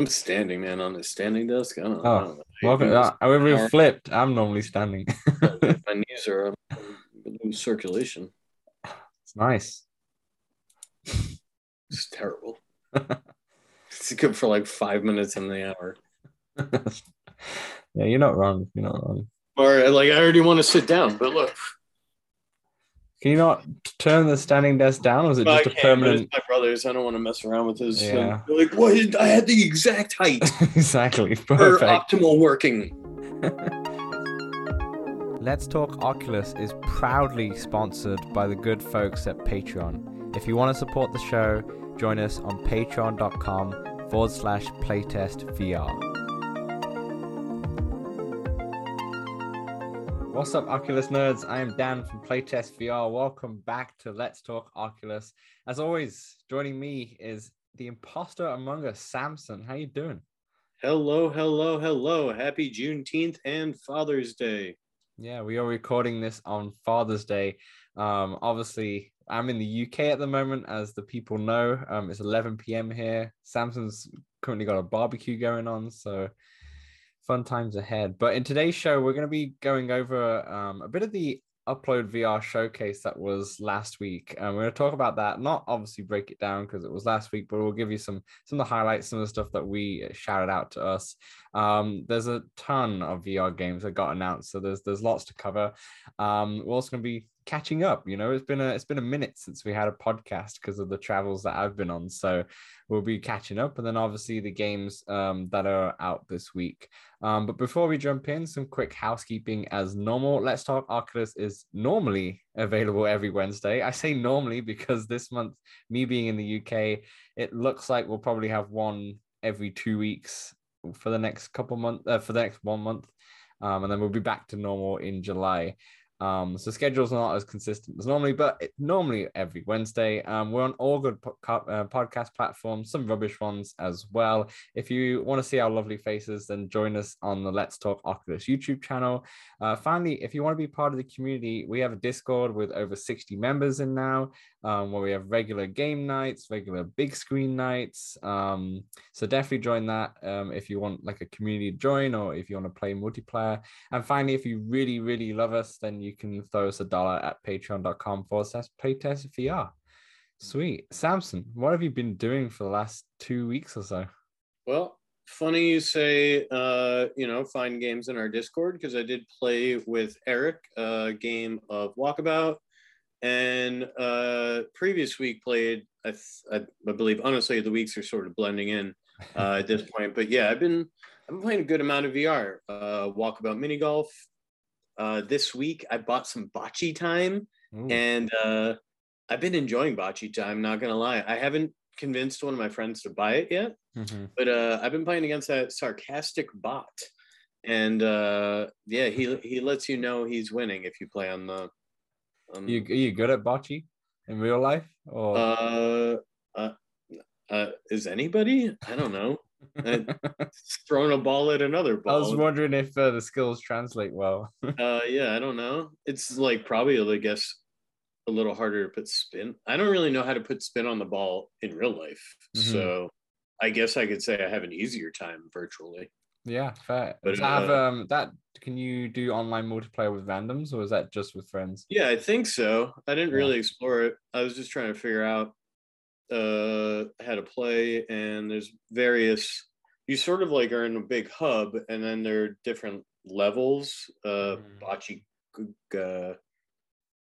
I'm standing, man, on a standing desk. I don't, I Oh, don't know. Welcome. Uh, however, you flipped. I'm normally standing. My knees are um, lose circulation. it's nice. It's terrible. it's good for like five minutes in the hour. yeah, you're not wrong. You're not wrong. Or like I already want to sit down, but look, Can you not turn the standing desk down, or is it I just a permanent? my brother's. I don't want to mess around with his. Yeah. They're like, what? I had the exact height exactly. for Perfect. optimal working. Let's Talk Oculus is proudly sponsored by the good folks at Patreon. If you want to support the show, join us on patreon.com forward slash playtest VR. What's up, Oculus nerds? I am Dan from Playtest VR. Welcome back to Let's Talk Oculus. As always, joining me is the imposter among us, Samson. How you doing? Hello, hello, hello. Happy Juneteenth and Father's Day. Yeah, we are recording this on Father's Day. Um, obviously, I'm in the UK at the moment, as the people know. Um, it's 11 p.m. here. Samson's currently got a barbecue going on, so fun times ahead. But in today's show, we're going to be going over um, a bit of the Upload VR showcase that was last week. And we're going to talk about that. Not obviously break it down because it was last week, but we'll give you some some of the highlights, some of the stuff that we shouted out to us. Um, there's a ton of VR games that got announced, so there's there's lots to cover. Um, we're also going to be catching up. You know, it's been a it's been a minute since we had a podcast because of the travels that I've been on. So we'll be catching up, and then obviously the games um, that are out this week. Um, but before we jump in, some quick housekeeping as normal. Let's Talk Oculus is normally available every Wednesday. I say normally because this month, me being in the UK, it looks like we'll probably have one every two weeks for the next couple months, uh, for the next one month. Um, and then we'll be back to normal in July. Um, so schedule's are not as consistent as normally, but it, normally every Wednesday. Um, we're on all good po- uh, podcast platforms, some rubbish ones as well. If you want to see our lovely faces, then join us on the Let's Talk Oculus YouTube channel. Uh, finally, if you want to be part of the community, we have a Discord with over 60 members in now, um, where we have regular game nights, regular big screen nights. Um, so definitely join that um, if you want like a community to join or if you want to play multiplayer. And finally, if you really, really love us, then you can throw us a dollar at patreon.com forward slash playtest VR. Sweet. Samson, what have you been doing for the last two weeks or so? Well, funny you say, uh, you know, find games in our Discord because I did play with Eric a game of Walkabout, and uh, previous week played. I, th- I believe honestly the weeks are sort of blending in uh, at this point, but yeah, I've been I've been playing a good amount of VR. Uh, Walkabout mini golf. Uh, this week I bought some bocce time Ooh. and uh, I've been enjoying bocce time. Not gonna lie, I haven't convinced one of my friends to buy it yet, Mhm. but uh, I've been playing against that sarcastic bot, and uh, yeah, he he lets you know he's winning if you play on the. On, You, are you good at bocce in real life? Or uh, uh, uh, is anybody? I don't know. Throwing a ball at another ball. I was wondering if uh, the skills translate well. Uh, yeah, I don't know. It's like probably, I guess, a little harder to put spin. I don't really know how to put spin on the ball in real life, Mhm. so I guess I could say I have an easier time virtually. Yeah, fair. But, Does that have uh, um that can you do online multiplayer with randoms or is that just with friends? Yeah, I think so. I didn't Yeah. really explore it. I was just trying to figure out uh how to play, and there's various. You sort of like are in a big hub, and then there are different levels. Uh, Mhm. bocce uh,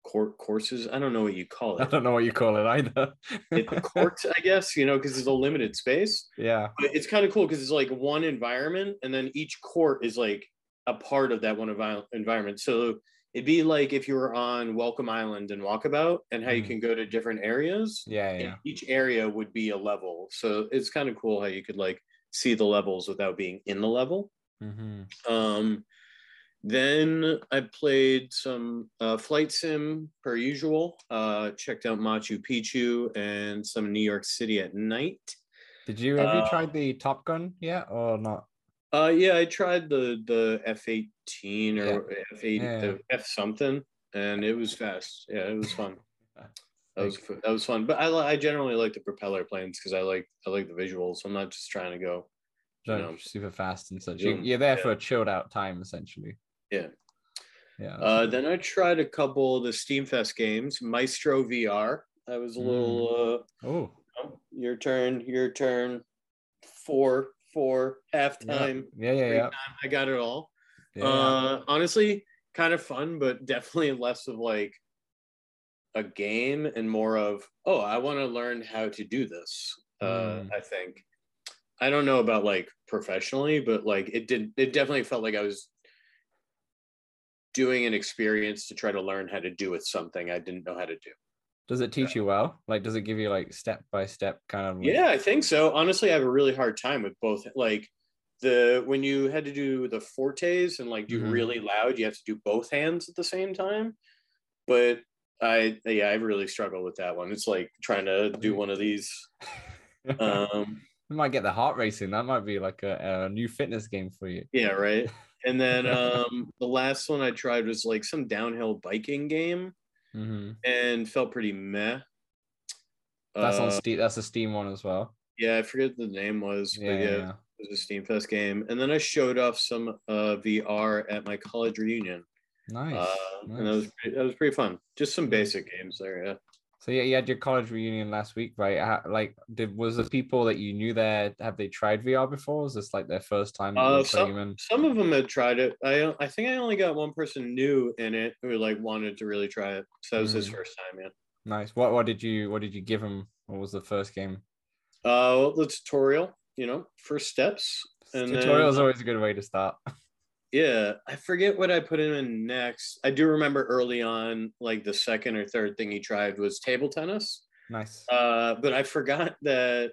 court courses. I don't know what you call it. I don't know what you call it either. it court, I guess, you know, because it's a limited space. yeah. But it's kind of cool because it's like one environment, and then each court is like a part of that one envi- environment. So it'd be like if you were on Welcome Island and Walkabout, and how you Mhm. can go to different areas. Yeah, yeah. Each area would be a level, so it's kind of cool how you could like see the levels without being in the level. hmm Um, then I played some uh, flight sim per usual. Uh, checked out Machu Picchu and some New York City at night. Did you have you Uh, tried the Top Gun yet or not? Uh, yeah, I tried the the F eighteen or F eight Yeah. F something, and it was fast. Yeah, it was fun. That was that was fun. But I I generally like the propeller planes because I like I like the visuals. I'm not just trying to go you know. super fast and such. You, you're there yeah. for a chilled out time, essentially. Yeah. Yeah. Uh, then I tried a couple of the Steam Fest games, Maestro VR. I was a little oh, uh, your turn, your turn, four, four, yeah. halftime. yeah, yeah, break yeah. I got it all. yeah. Uh, honestly, kind of fun, but definitely less of like a game and more of oh, I want to learn how to do this. Uh, Mm. I think I don't know about like professionally, but like it did. It definitely felt like I was doing an experience to try to learn how to do with something I didn't know how to do. Does it teach you well? Like, does it give you like step by step kind of? Yeah, I think so. Honestly, I have a really hard time with both. Like the when you had to do the fortes and like do Mhm. really loud, you have to do both hands at the same time. But I yeah, I really struggle with that one. It's like trying to do one of these. Um, you might get the heart racing. That might be like a, a new fitness game for you. yeah, right. And then um, the last one I tried was like some downhill biking game hmm and felt pretty meh. That's on Uh, Steam. That's a Steam one as well. yeah, I forget what the name was, Yeah, but yeah, yeah. it was a Steam Fest game. And then I showed off some uh, VR at my college reunion. Nice. Uh, and that was pretty, that was pretty fun. Just some basic games there. Yeah. So yeah, you had your college reunion last week, right? How, like, did was the people that you knew there have they tried VR before? Was this like their first time Uh, some, some of them had tried it. I I think I only got one person new in it who like wanted to really try it. So that was his Mm. first time. Yeah. Nice. What what did you what did you give him? What was the first game? Uh, the tutorial. You know, first steps. And Tutorial is always a good way to start. yeah, I forget what I put him in next. I do remember early on, like the second or third thing he tried was table tennis. nice. Uh, but I forgot that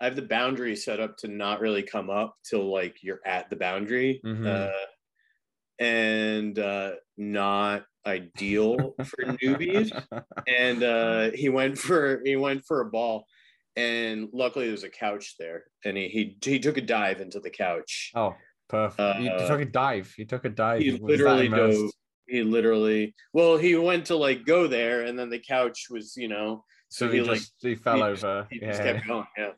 I have the boundary set up to not really come up till like you're at the boundary, Mhm. uh, and uh, not ideal for newbies. And uh, he went for he went for a ball, and luckily there was a couch there, and he he, he took a dive into the couch. oh, perfect. you Uh, took a dive. You took a dive. He Was literally immersed? dove. He literally well, he went to like go there, and then the couch was you know So, so he, he like just he fell he over. he yeah, just kept going. Yeah.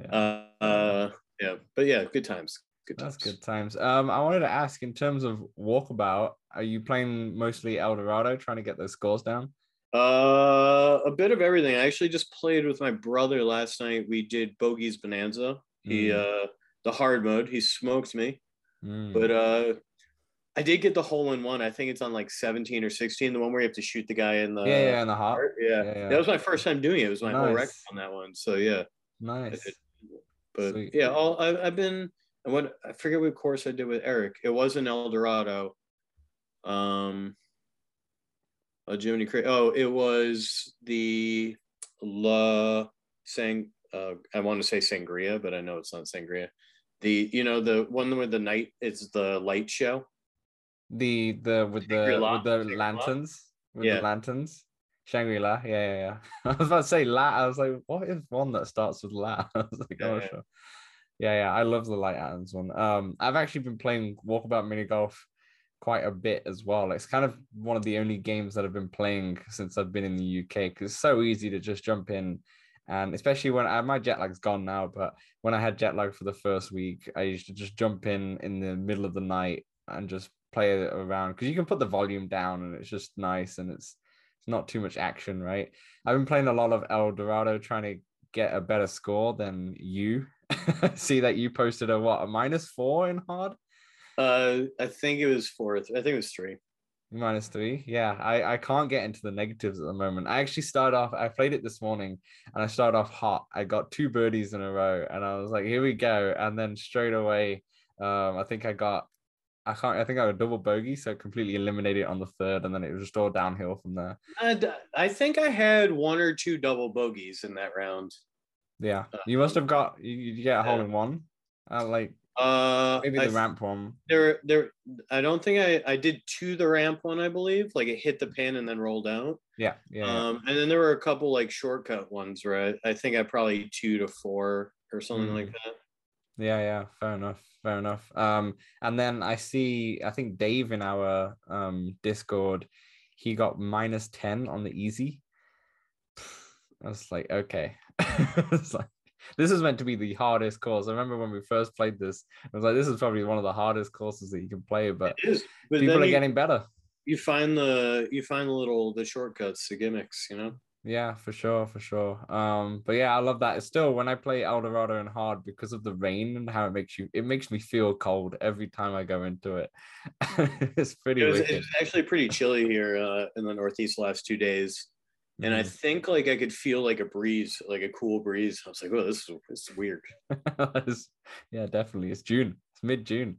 Yeah. Uh, uh, yeah, but yeah, good times. Good That's times. good times. Um, I wanted to ask in terms of walkabout, are you playing mostly El Dorado, trying to get those scores down? Uh, a bit of everything. I actually just played with my brother last night. We did Bogey's Bonanza. He Mm. uh the hard mode. He smoked me, Mm. but uh, I did get the hole in one. I think it's on like 17 or 16, the one where you have to shoot the guy in the yeah, yeah, in the heart. Yeah. Yeah, yeah. that was my first time doing it. It was my whole record on that one. So yeah, Nice. but Sweet. yeah, all I, I've been. I What I forget what course I did with Eric. It was in El Dorado. Um, uh, Jiminy Creek. Oh, it was the La Sang. Uh, I want to say Sangria, but I know it's not Sangria. The you know the one with the night. It's the light show. The the with the Shangri-La? with the Shangri-La? lanterns with Yeah. the lanterns. Shangri La, yeah, yeah, yeah. I was about to say La. I was like, what is one that starts with La? I was like, oh, Yeah. sure. Yeah, yeah. I love the Light Atoms one. Um, I've actually been playing Walkabout Mini Golf quite a bit as well. It's kind of one of the only games that I've been playing since I've been in the UK because it's so easy to just jump in. And especially when I, my jet lag's gone now, but when I had jet lag for the first week, I used to just jump in in the middle of the night and just play it around because you can put the volume down and it's just nice and it's it's not too much action, right? I've been playing a lot of El Dorado trying to get a better score than you. See that you posted a what a minus four in hard, Uh, I think it was fourth. I think it was three. Minus three. Yeah, I I can't get into the negatives at the moment. I actually started off. I played it this morning and I started off hot. I got two birdies in a row and I was like, here we go. And then straight away, um, I think I got. I can't. I think I got a double bogey, so completely eliminated it on the third, and then it was just all downhill from there. I, I think I had one or two double bogeys in that round. Yeah, you must have got you, you get a hole in one, uh, like Uh, maybe I the ramp one. there there I don't think I I did to the ramp one I believe like it hit the pin and then rolled out Yeah, yeah, yeah. um and then there were a couple like shortcut ones right I I think I probably two to four or something Mm. like that yeah, yeah. Fair enough, fair enough. Um, and then I see, I think Dave in our um Discord, he got minus ten on the easy. I was like, okay, it's like this is meant to be the hardest course. I remember when we first played this, I was like, this is probably one of the hardest courses that you can play, but. But people are you, getting better. you find the you find the little the shortcuts, the gimmicks, you know. Yeah, for sure, for sure. Um, but yeah, I love that. It's still when I play El Dorado and hard because of the rain and how it makes you, it makes me feel cold every time I go into it. it's pretty It was, it was actually pretty chilly here uh, in the Northeast the last two days, and I Mhm. think like I could feel like a breeze, like a cool breeze. I was like, oh, this is this is weird. Yeah, definitely. It's June. It's mid June.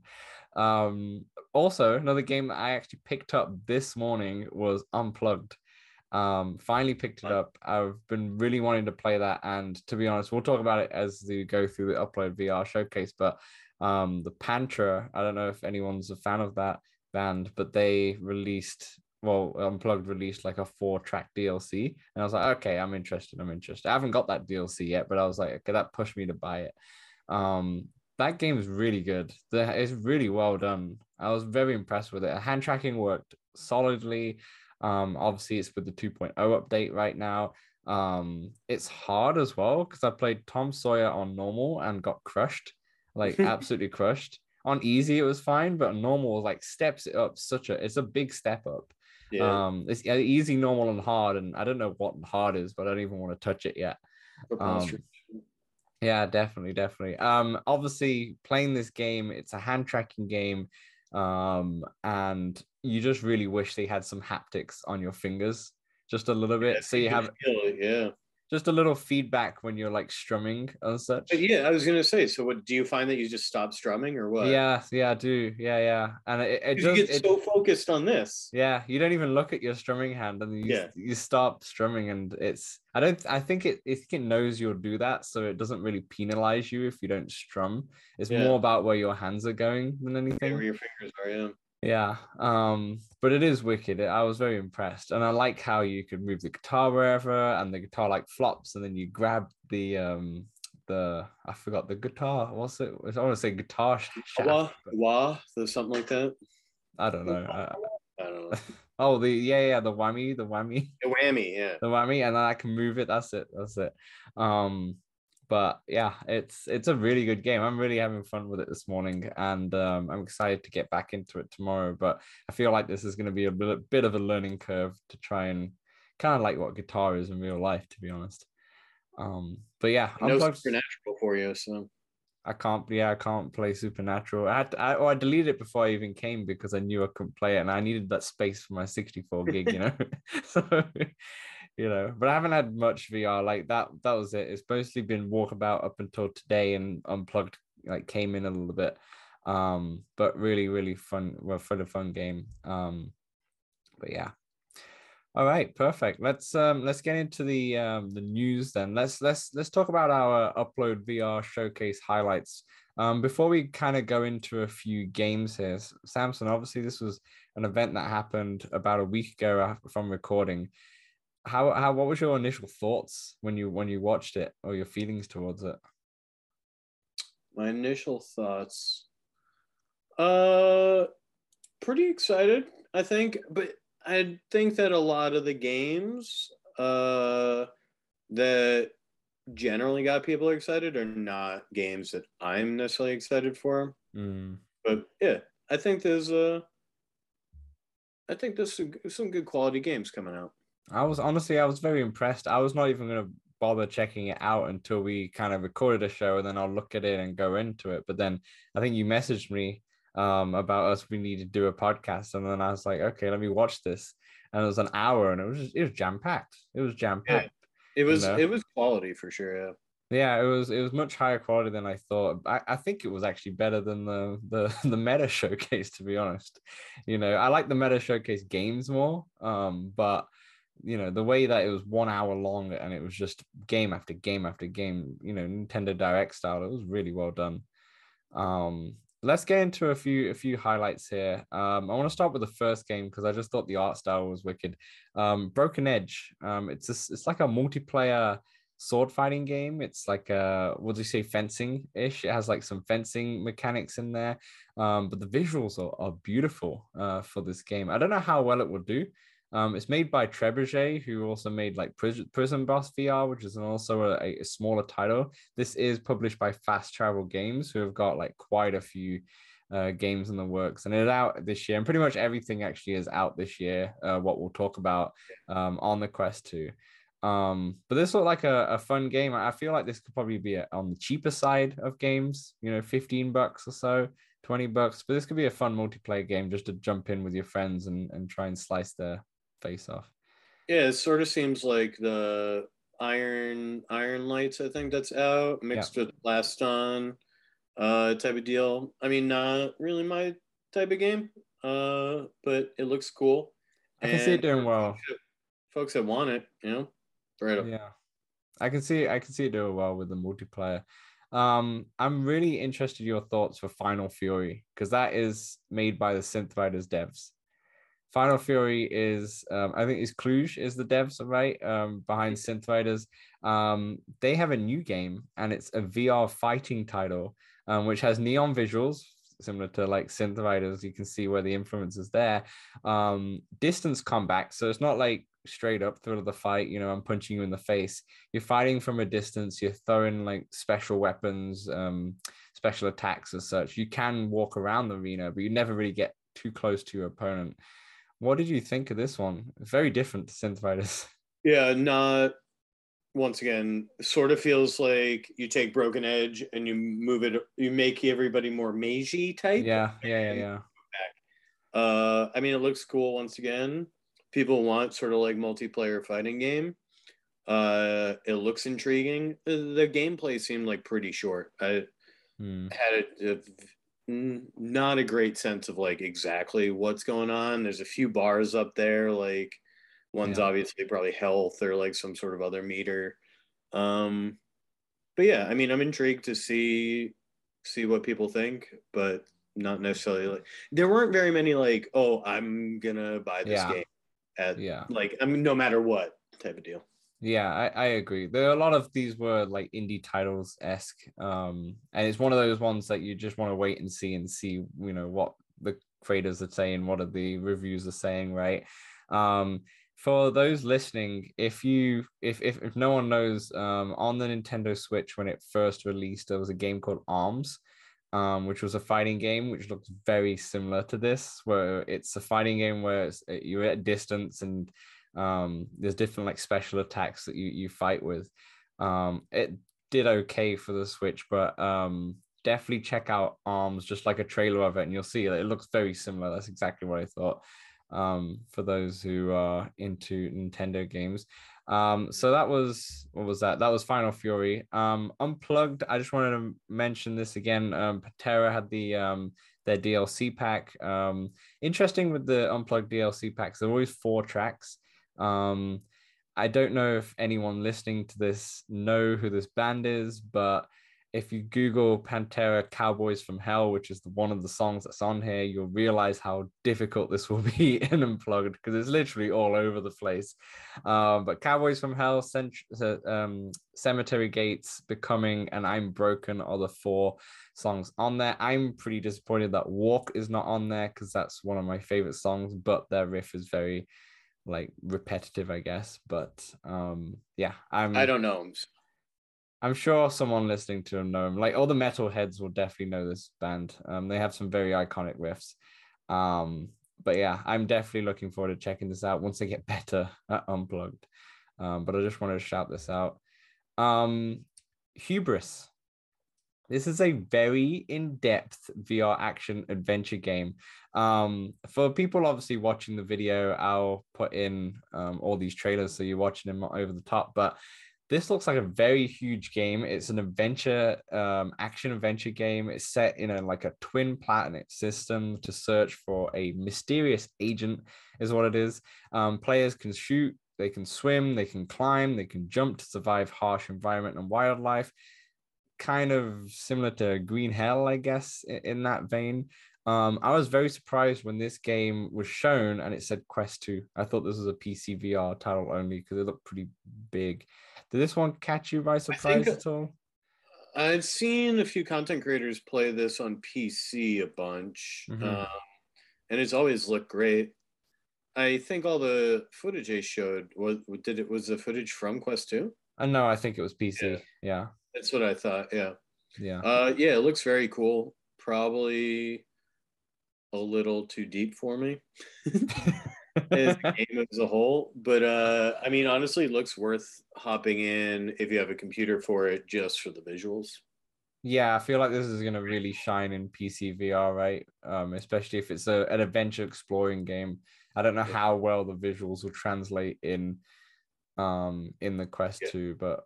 Um, also, another game I actually picked up this morning was Unplugged. Um, finally picked it up. I've been really wanting to play that, and to be honest, we'll talk about it as we go through the Upload VR showcase. But um, the Pantera, I don't know if anyone's a fan of that band, but they released well, Unplugged released like a four track DLC. And I was like, okay, I'm interested. I'm interested. I haven't got that DLC yet, but I was like, okay, that pushed me to buy it. Um, that game is really good. It's really well done. I was very impressed with it. Hand tracking worked solidly. Um, obviously, it's with the 2.0 update right now. Um, it's hard as well because I played Tom Sawyer on normal and got crushed, like absolutely crushed. On easy, it was fine, but on normal like steps it up such a it's a big step up. Yeah, Um, it's easy, normal, and hard, and I don't know what hard is, but I don't even want to touch it yet. preposterous. Yeah, definitely, definitely. Um, obviously, playing this game, it's a hand tracking game, um, and you just really wish they had some haptics on your fingers, just a little bit, Yeah, so you have feel yeah. Just a little feedback when you're like strumming and such. But yeah, I was gonna say. So, what do you find that you just stop strumming or what? Yeah, yeah, I do. Yeah, yeah, and it, it does. you get it- so focused on this. Yeah, you don't even look at your strumming hand, and you Yeah. you stop strumming, and it's I don't I think it I think it knows you'll do that, so it doesn't really penalize you if you don't strum. It's Yeah. more about where your hands are going than Yeah, anything. where your fingers are. Yeah. Yeah, um, but it is wicked. I was very impressed, and I like how you could move the guitar wherever, and the guitar like flops, and then you grab the um the I forgot the guitar. What's it? I want to say guitar shaft. Wah, wah, there's something like that. I don't know. I- I don't know. oh, the yeah, yeah, the whammy, the whammy. the whammy, yeah. the whammy and then I can move it. That's it. That's it. Um, but yeah, it's it's a really good game. I'm really having fun with it this morning, and um, I'm excited to get back into it tomorrow. But I feel like this is going to be a bit, bit of a learning curve to try and kind of like what guitar is in real life, to be honest. Um, but yeah, I No Unplugged- supernatural for you, so I can't. Yeah, I can't play Supernatural. I had to, I, or I deleted it before I even came because I knew I couldn't play it, and I needed that space for my 64 gig. You know, so you know. But I haven't had much VR like that. That was it. It's mostly been walkabout up until today, and unplugged like came in a little bit. Um, but really, really fun. Well, for the fun game. Um, but yeah. All right, perfect. Let's um let's get into the um the news then. Let's let's let's talk about our upload VR showcase highlights. Um before we kind of go into a few games here. Samson, obviously this was an event that happened about a week ago from recording. How how what was your initial thoughts when you when you watched it or your feelings towards it? my initial thoughts. Uh pretty excited, I think, but I think that a lot of the games uh that generally got people excited are not games that I'm necessarily excited for. Mm, But yeah, I think there's uh I think there's some, some good quality games coming out. I was honestly I was very impressed. I was not even gonna bother checking it out until we kind of recorded a show and then I'll look at it and go into it. But then I think you messaged me um about us we need to do a podcast and then I was like, okay, let me watch this. And it was an hour and it was just, it was jam packed. It was jam packed. It was know? it was quality for sure. Yeah. Yeah, it was it was much higher quality than I thought. I, I think it was actually better than the the the meta showcase, to be honest. You know, I like the meta showcase games more. Um, but you know, the way that it was one hour long and it was just game after game after game, you know, Nintendo Direct style, it was really well done. Um, let's get into a few a few highlights here. Um, I want to start with the first game because I just thought the art style was wicked. Um, Broken Edge. Um, it's a, it's like a multiplayer sword fighting game. It's like uh what do you say, fencing ish. It has like some fencing mechanics in there. Um, but the visuals are, are beautiful uh for this game. I don't know how well it will do. Um, it's made by Trebuchet, who also made like Prison, Boss VR, which is also a, a smaller title. This is published by Fast Travel Games, who have got like quite a few uh, games in the works, and it's out this year. And pretty much everything actually is out this year. Uh, what we'll talk about um, on the Quest Two. Um, but this looked like a, a fun game. I feel like this could probably be a, on the cheaper side of games, you know, 15 bucks or so, 20 bucks. But this could be a fun multiplayer game just to jump in with your friends and, and try and slice their face off. Yeah, it sort of seems like the Iron Iron Lights, I think that's out, mixed yeah. with Blaston uh type of deal. I mean, not really my type of game, uh, but it looks cool. I can and see it doing well. Folks that want it, you know, right up. Yeah. I can see I can see it doing well with the multiplayer. Um, I'm really interested in your thoughts for Final Fury because that is made by the Synth Riders devs. Final Fury is, um, I think, is Kluge is the devs, right? Um, behind Synth Riders. Um, they have a new game and it's a VR fighting title, um, which has neon visuals, similar to like Synth Riders. You can see where the influence is there. Um, distance combat, so it's not like straight up through the fight. You know, I'm punching you in the face. You're fighting from a distance. You're throwing like special weapons, um, special attacks as such. You can walk around the arena, but you never really get too close to your opponent. What did you think of this one? Very different to Synth Riders. Yeah, not once again, sort of feels like you take Broken Edge and you move it, you make everybody more magey type. Yeah, yeah, yeah, yeah. Uh, I mean, it looks cool once again. People want sort of like multiplayer fighting game. Uh, it looks intriguing. The gameplay seemed like pretty short. I hmm. had a, a not a great sense of like exactly what's going on. There's a few bars up there, like one's yeah. obviously probably health or like some sort of other meter. Um, but yeah, I mean, I'm intrigued to see see what people think, but not necessarily like there weren't very many like, oh, I'm gonna buy this yeah. game at yeah, like I mean, no matter what type of deal. Yeah, I, I agree. There are a lot of these were like indie titles esque, um, and it's one of those ones that you just want to wait and see and see, you know, what the creators are saying, what are the reviews are saying, right? Um, for those listening, if you if if, if no one knows, um, on the Nintendo Switch when it first released, there was a game called Arms, um, which was a fighting game which looks very similar to this, where it's a fighting game where you're at distance and um, there's different like special attacks that you you fight with. Um, it did okay for the Switch, but um, definitely check out Arms, just like a trailer of it, and you'll see that it looks very similar. That's exactly what I thought. Um, for those who are into Nintendo games. Um, so that was what was that? That was Final Fury. Um, Unplugged. I just wanted to mention this again. Um, Pantera had the um their DLC pack. Um, interesting with the Unplugged DLC packs. There are always four tracks. Um, I don't know if anyone listening to this know who this band is, but if you Google Pantera Cowboys from Hell, which is the, one of the songs that's on here, you'll realize how difficult this will be in Unplugged because it's literally all over the place. Um, but Cowboys from Hell, Cent- um, Cemetery Gates, Becoming, and I'm Broken are the four songs on there. I'm pretty disappointed that Walk is not on there because that's one of my favorite songs, but their riff is very like repetitive, I guess. But um, yeah, I'm. I don't know. I'm sure someone listening to them know them. Like all the metal heads will definitely know this band. Um, they have some very iconic riffs. Um, but yeah, I'm definitely looking forward to checking this out once they get better at Unplugged. Um, but I just wanted to shout this out. Um, Hubris. This is a very in-depth VR action adventure game. Um, for people obviously watching the video, I'll put in um, all these trailers so you're watching them over the top. But this looks like a very huge game. It's an adventure, um, action adventure game. It's set in a like a twin planet system to search for a mysterious agent, is what it is. Um, players can shoot, they can swim, they can climb, they can jump to survive harsh environment and wildlife kind of similar to Green Hell, I guess, in, in that vein. Um, I was very surprised when this game was shown and it said Quest 2. I thought this was a PC VR title only because it looked pretty big. Did this one catch you by surprise at all? I've seen a few content creators play this on PC a bunch, mm-hmm. um, and it's always looked great. I think all the footage they showed was did it was the footage from Quest Two. I know. I think it was PC. Yeah. Yeah. That's what I thought. Yeah. Yeah. Uh, yeah, it looks very cool. Probably a little too deep for me as a game as a whole, but uh, I mean, honestly, it looks worth hopping in if you have a computer for it, just for the visuals. Yeah, I feel like this is gonna really shine in PC VR, right? Um, especially if it's a, an adventure exploring game. I don't know how well the visuals will translate in um in the Quest Yeah. 2, but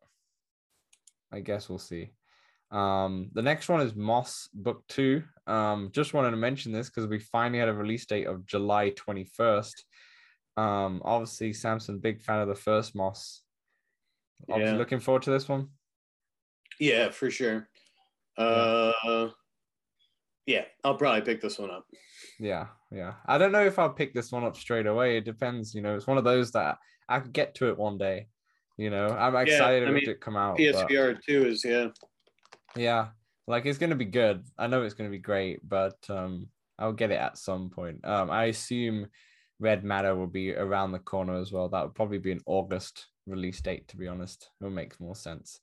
I guess we'll see. Um, the next one is Moss Book 2. Um, just wanted to mention this because we finally had a release date of July 21st. Um, obviously, Samson, big fan of the first Moss. Obviously, Yeah. looking forward to this one. Yeah, for sure. Uh, yeah, I'll probably pick this one up. Yeah, yeah. I don't know if I'll pick this one up straight away. It depends. You know, it's one of those that I could get to it one day. You know, I'm excited I for mean, it to come out. but PSVR two is yeah. yeah, like it's gonna be good. I know it's gonna be great, but um, I'll get it at some point. Um, I assume Red Matter will be around the corner as well. That would probably be an August release date. To be honest, it makes more sense.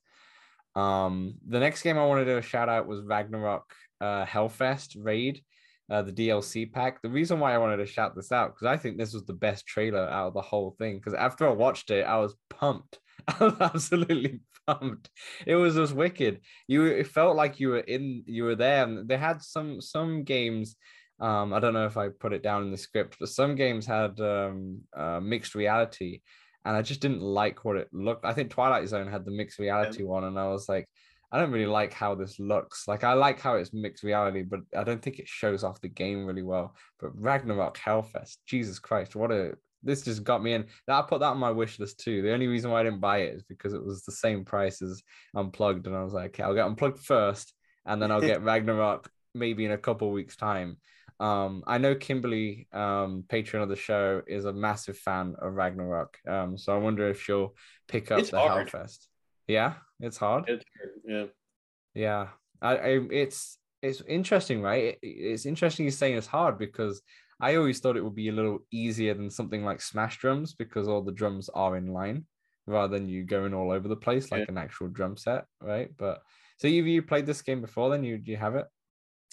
Um, the next game I wanted to shout out was Ragnarock uh, Hellfest Raid, uh, the DLC pack. The reason why I wanted to shout this out because I think this was the best trailer out of the whole thing. Because after I watched it, I was pumped. I was absolutely pumped. It was just wicked. You it felt like you were in, you were there, and they had some some games. Um, I don't know if I put it down in the script, but some games had um, uh, mixed reality, and I just didn't like what it looked. I think Twilight Zone had the mixed reality one, and I was like, I don't really like how this looks. Like I like how it's mixed reality, but I don't think it shows off the game really well. But Ragnarock Hellfest, Jesus Christ, what a this just got me in. I put that on my wish list too. The only reason why I didn't buy it is because it was the same price as Unplugged, and I was like, okay, I'll get Unplugged first, and then I'll get Ragnarock maybe in a couple weeks time. Um, I know Kimberly, um, patron of the show, is a massive fan of Ragnarock. Um, so I wonder if she'll pick up It's the hard. Hellfest. Yeah, it's hard. It's, yeah. Yeah, I, I it's it's interesting, right? It- it's interesting you're saying it's hard because I always thought it would be a little easier than something like Smash drums because all the drums are in line rather than you going all over the place like Yeah. an actual drum set, right? But so you you played this game before? Then you you have it?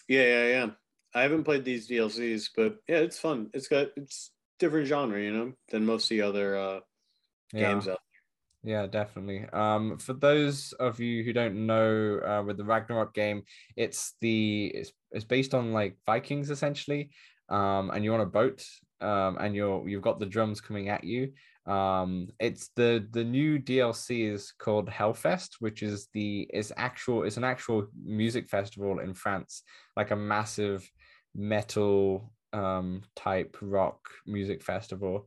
Yeah, yeah, yeah. I haven't played these DLCs, but yeah, it's fun. It's got it's different genre, you know, than most of the other uh Yeah. games out. Yeah, definitely. Um, for those of you who don't know, uh, with the Ragnarock game, it's the it's it's based on like Vikings essentially. Um, and you're on a boat, um, and you're you've got the drums coming at you. Um, it's the the new DLC is called Hellfest, which is the is actual it's an actual music festival in France, like a massive metal um type rock music festival.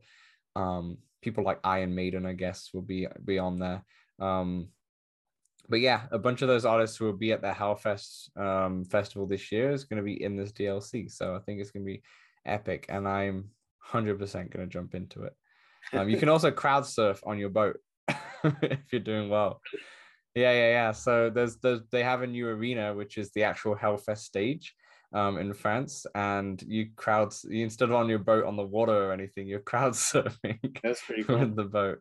Um, people like Iron Maiden, I guess, will be be on there. Um, but yeah, a bunch of those artists who will be at the Hellfest um, festival this year is going to be in this DLC. So I think it's going to be epic, and I'm 100% going to jump into it. Um, you can also crowd surf on your boat if you're doing well. Yeah, yeah, yeah. So there's, there's they have a new arena, which is the actual Hellfest stage um, in France, and you crowds you, instead of on your boat on the water or anything, you're crowd surfing That's pretty cool. with the boat,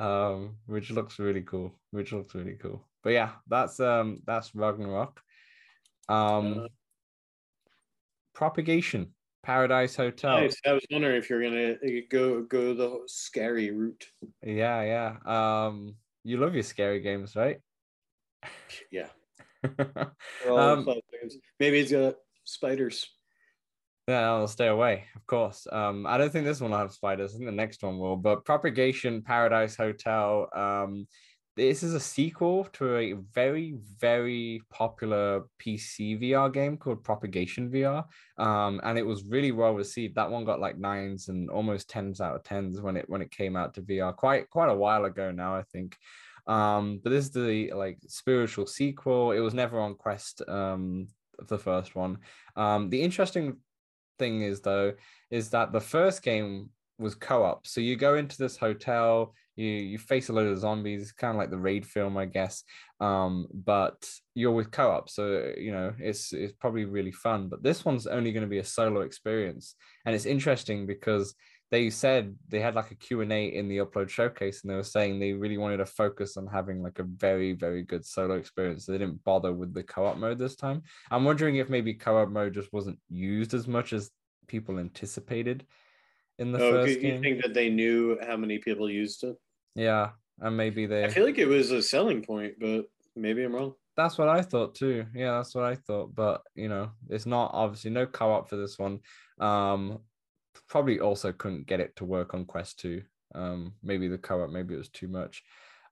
um, which looks really cool. Which looks really cool. But yeah, that's um that's Ragnarock. Um, Uh, propagation Paradise Hotel. Nice. I was wondering if you're gonna uh, go go the scary route. Yeah, yeah. Um, you love your scary games, right? Yeah. Um. Maybe it's got spiders. Yeah, I'll stay away, of course. Um, I don't think this one will have spiders. I think the next one will. But Propagation Paradise Hotel. Um, this is a sequel to a very, very popular PC VR game called Propagation VR. Um, and it was really well received. That one got like nines and almost tens out of tens when it when it came out to VR quite quite a while ago now, I think. Um, but this is the like spiritual sequel. It was never on Quest, um, the first one. Um, the interesting thing is though is that the first game was co-op. So you go into this hotel you you face a load of zombies kind of like the raid film i guess um but you're with co-op. So you know it's it's probably really fun but this one's only going to be a solo experience. And it's interesting because they said they had like a q&a in the upload showcase and they were saying they really wanted to focus on having like a very very good solo experience so they didn't bother with the co-op mode this time i'm wondering if maybe co-op mode just wasn't used as much as people anticipated in the Oh, first you game think that they knew how many people used it? yeah and maybe they I feel like it was a selling point, but maybe I'm wrong. that's what I thought too. Yeah, that's what I thought. But you know, it's not obviously no co-op for this one. Um, probably also couldn't get it to work on Quest 2. Um, maybe the co-op, maybe it was too much.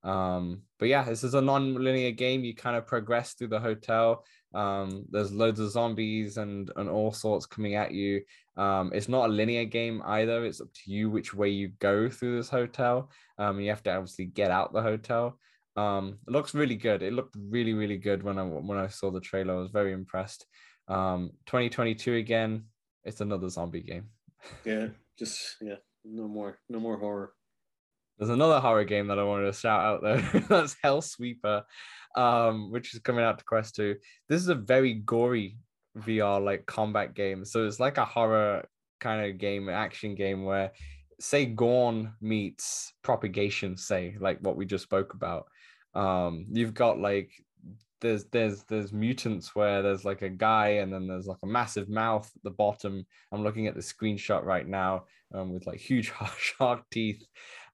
Um, but yeah, this is a non-linear game. You kind of progress through the hotel. Um, there's loads of zombies and and all sorts coming at you. Um, it's not a linear game either. It's up to you which way you go through this hotel. Um, you have to obviously get out the hotel. Um, it looks really good. It looked really, really good when I when I saw the trailer. I was very impressed. Um, 2022 again. It's another zombie game. Yeah, just yeah, no more, no more horror. There's another horror game that I wanted to shout out though. That's Hell Sweeper, um, which is coming out to Quest 2. This is a very gory VR like combat game. So it's like a horror kind of game, action game where say Gorn meets propagation, say, like what we just spoke about. Um, you've got like there's there's there's mutants where there's like a guy and then there's like a massive mouth at the bottom. I'm looking at the screenshot right now um, with like huge shark teeth.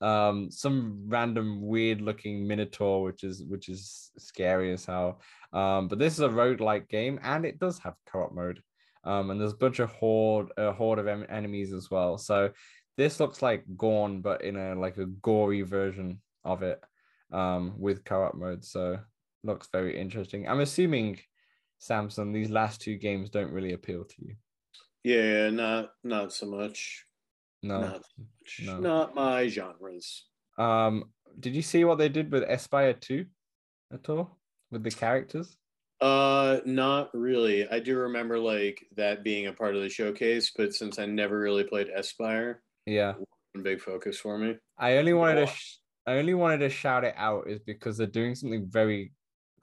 Um, some random weird looking minotaur, which is which is scary as hell. Um, but this is a roguelike game and it does have co-op mode. Um, and there's a bunch of horde a horde of em- enemies as well. So this looks like Gorn, but in a like a gory version of it um, with co-op mode. So looks very interesting. I'm assuming Samson these last two games don't really appeal to you. Yeah, not not so much. No. Not so much. no. Not my genres. Um, did you see what they did with Espire 2 at all with the characters? Uh, not really. I do remember like that being a part of the showcase, but since I never really played Espire, Yeah. a big focus for me. I only wanted to sh- I only wanted to shout it out is because they're doing something very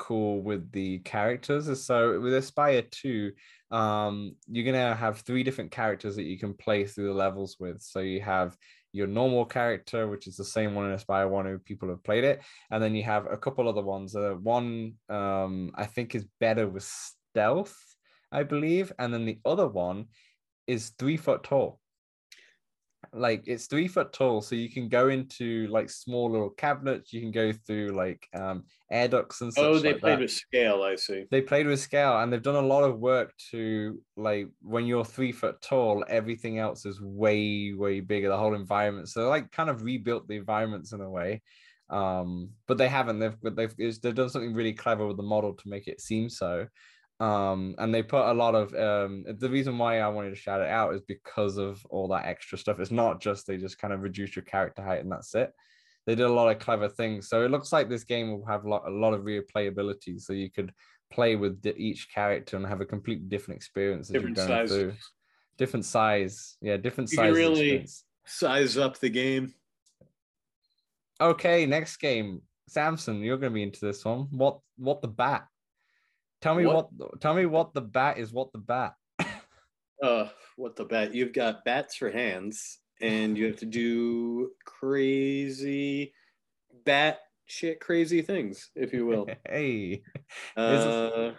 cool with the characters. So with Espire 2, um, you're gonna have three different characters that you can play through the levels with. So you have your normal character, which is the same one in Espire 1 who people have played it, and then you have a couple other ones. Uh, one um I think is better with stealth, I believe, and then the other one is three foot tall like it's three foot tall so you can go into like small little cabinets you can go through like um air ducts and such Oh, they like played that. with scale. I see. they played with scale and they've done a lot of work to like when you're three foot tall everything else is way way bigger the whole environment so like kind of rebuilt the environments in a way um but they haven't they've they've they've done something really clever with the model to make it seem so um and they put a lot of um the reason why i wanted to shout it out is because of all that extra stuff it's not just they just kind of reduce your character height and that's it they did a lot of clever things so it looks like this game will have a lot, a lot of replayability so you could play with each character and have a completely different experience as Different you're going sizes. through different size yeah different size. You can size really- experience. Size up the game. okay next game samson you're going to be into this one what what the bat tell me what? What? tell me what the bat is what the bat Uh, what the bat? You've got bats for hands, and you have to do crazy bat shit, crazy things, if you will. hey Uh,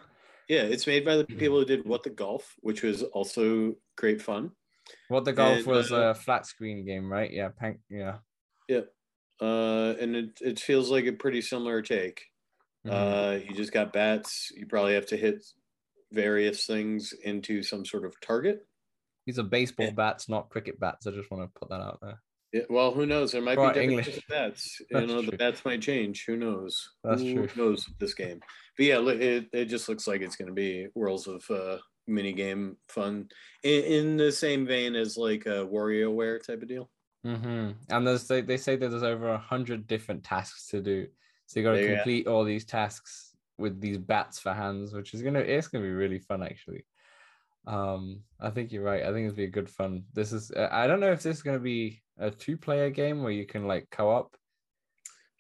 yeah, it's made by the people who did What the Golf, which was also great fun. what the golf And, was uh, a flat screen game right yeah pank yeah Uh, and it, it feels like a pretty similar take. Mhm. Uh, you just got bats. You probably have to hit various things into some sort of target. these are baseball yeah. bats not cricket bats i just want to put that out there Yeah, well, who knows? There might be different English. types of bats. You know, the true. bats might change. Who knows? That's who true. knows this game? But yeah, it, it just looks like it's going to be worlds of uh, mini game fun in, in the same vein as like a WarioWare type of deal. hmm And there's they, they say that there's over a hundred different tasks to do. So you got to There you go. complete all these tasks with these bats for hands, which is gonna it's gonna be really fun actually. Um, I think you're right. I think it'll be a good fun. This is uh, I don't know if this is gonna be a two player game where you can like co-op.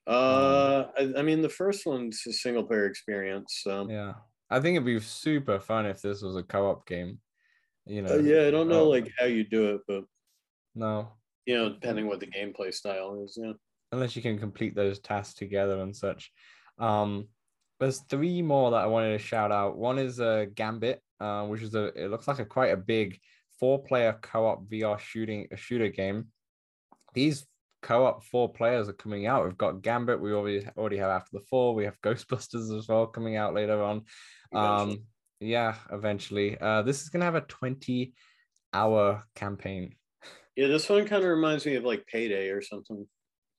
Uh, I, I mean, the first one's a single player experience. So. Yeah, I think it'd be super fun if this was a co-op game. You know. Uh, yeah, I don't know Oh, like how you do it, but No, You know, depending what the gameplay style is. Yeah. Unless you can complete those tasks together and such. Um, there's three more that I wanted to shout out. One is a uh, Gambit, uh, which is a it looks like a quite a big four-player co-op VR shooting a shooter game. These co-op four players are coming out. We've got Gambit. We already already have After the Fall. We have Ghostbusters as well coming out later on. Eventually. Um, yeah, eventually. Uh, this is gonna have a 20-hour campaign. Yeah, this one kind of reminds me of like Payday or something.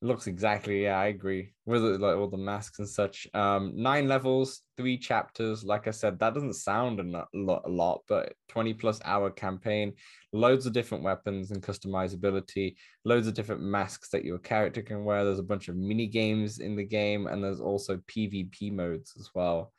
Looks exactly, yeah, I agree. With it, like all the masks and such. Um, nine levels, three chapters. Like I said, that doesn't sound a lot, a lot, but 20 plus hour campaign, loads of different weapons and customizability, loads of different masks that your character can wear. There's a bunch of mini games in the game, and there's also PvP modes as well.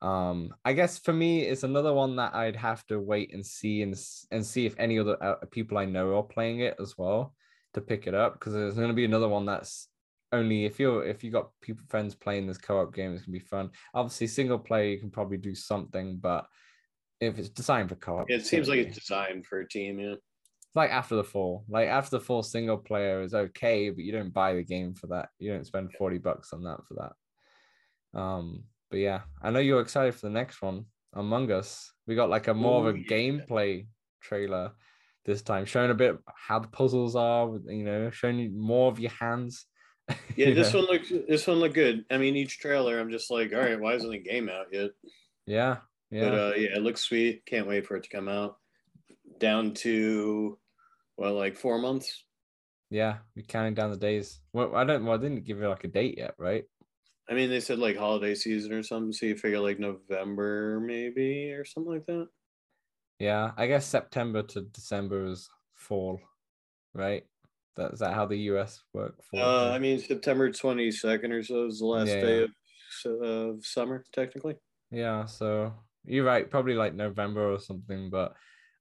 Um, I guess for me, it's another one that I'd have to wait and see and and see if any other uh, people I know are playing it as well to pick it up because there's going to be another one that's only if you're if you got people friends playing this co-op game, it's gonna be fun. Obviously, single player you can probably do something, but if it's designed for co-op, it seems like it's designed for a team. Yeah, like after the fall, like after the fall, single player is okay, but you don't buy the game for that. You don't spend forty bucks on that for that. Um, but yeah, I know you're excited for the next one, Among Us. We got like a more Ooh, of a yeah. gameplay trailer this time, showing a bit how the puzzles are. You know, showing you more of your hands. Yeah, this one looks this one looked good. I mean, each trailer, I'm just like, all right, why isn't the game out yet? Yeah, yeah. But uh, yeah, it looks sweet. Can't wait for it to come out. Down to well, like four months. Yeah, we're counting down the days. Well, I don't. Well, I didn't give you like a date yet, right? I mean, they said like holiday season or something. So you figure like November maybe or something like that. Yeah, I guess September to December is fall, right? That, is that how the US work? For uh, I mean, September twenty second or so is the last yeah, day yeah. Of, of summer, technically. Yeah, so you're right. Probably like November or something, but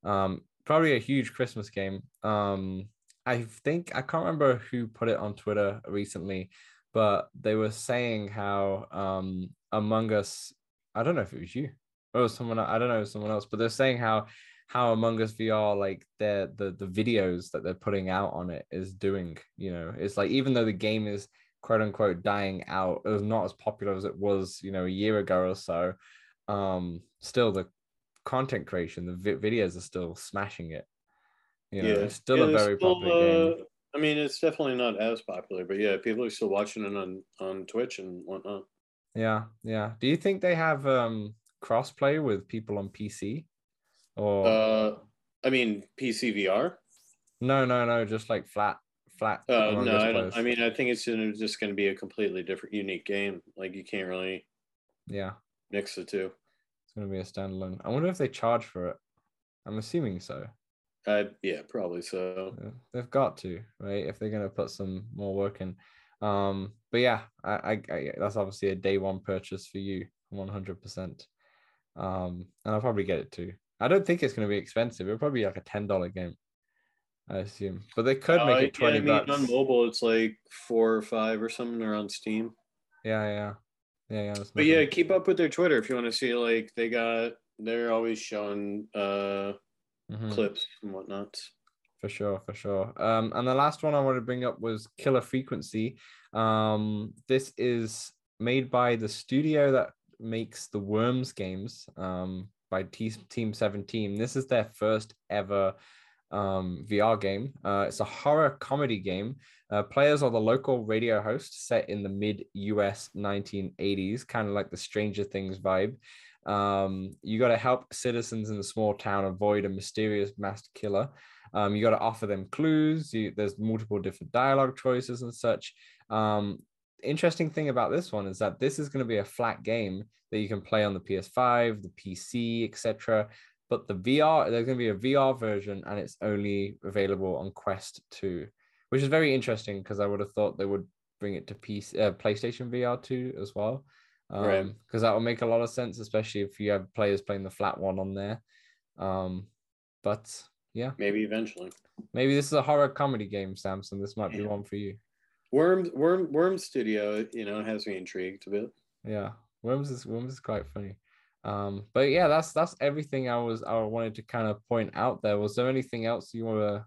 um, probably a huge Christmas game. Um, I think I can't remember who put it on Twitter recently, but they were saying how um, Among Us, I don't know if it was you or someone, I don't know, someone else, but they're saying how how Among Us VR, like the the the videos that they're putting out on it is doing. You know, it's like even though the game is quote unquote dying out, it was not as popular as it was, you know, a year ago or so. Um, still the content creation, the vi- videos are still smashing it. You know, yeah. it's still yeah, a very still, popular uh, game. I mean, it's definitely not as popular, but yeah, people are still watching it on on Twitch and whatnot. Yeah, yeah. Do you think they have um crossplay with people on PC? Or uh, I mean, PC VR. No, no, no. Just like flat, flat. Uh, no, I don't. I mean, I think it's just going to be a completely different, unique game. Like you can't really. Yeah. Mix the two. It's going to be a standalone. I wonder if they charge for it. I'm assuming so. Uh, yeah, probably so. They've got to, right? If they're going to put some more work in. Um, but yeah, I, I, I, that's obviously a day one purchase for you, 100%. Um, and I'll probably get it too. I don't think it's going to be expensive. It'll probably be like a ten dollar game, I assume. But they could make uh, it twenty yeah, I mean, bucks. On mobile, it's like four or five or something, or on Steam. Yeah, yeah, yeah, yeah. But yeah, keep up with their Twitter if you want to see. Like they got, they're always showing uh mm-hmm. clips and whatnot. For sure, for sure. Um, and the last one I wanted to bring up was Killer Frequency. Um, this is made by the studio that makes the Worms games. Um, by T- Team 17. This is their first ever um, VR game. Uh, it's a horror comedy game. Uh, players are the local radio host set in the mid US 1980s, kind of like the Stranger Things vibe. Um, you got to help citizens in the small town avoid a mysterious masked killer. Um, you got to offer them clues. You, there's multiple different dialogue choices and such. Um, interesting thing about this one is that this is going to be a flat game that you can play on the PS5, the PC, etc. But the VR, there's going to be a VR version, and it's only available on Quest 2, which is very interesting because I would have thought they would bring it to PC, uh, PlayStation VR 2 as well. Um, right. Because that would make a lot of sense, especially if you have players playing the flat one on there. Um, but yeah, maybe eventually. Maybe this is a horror comedy game, Samson. This might yeah. be one for you. Worm Worm Worm Studio, you know, has me intrigued a bit. Yeah, Worms is Worms is quite funny. Um, but yeah, that's that's everything I was I wanted to kind of point out there. Was there anything else you want to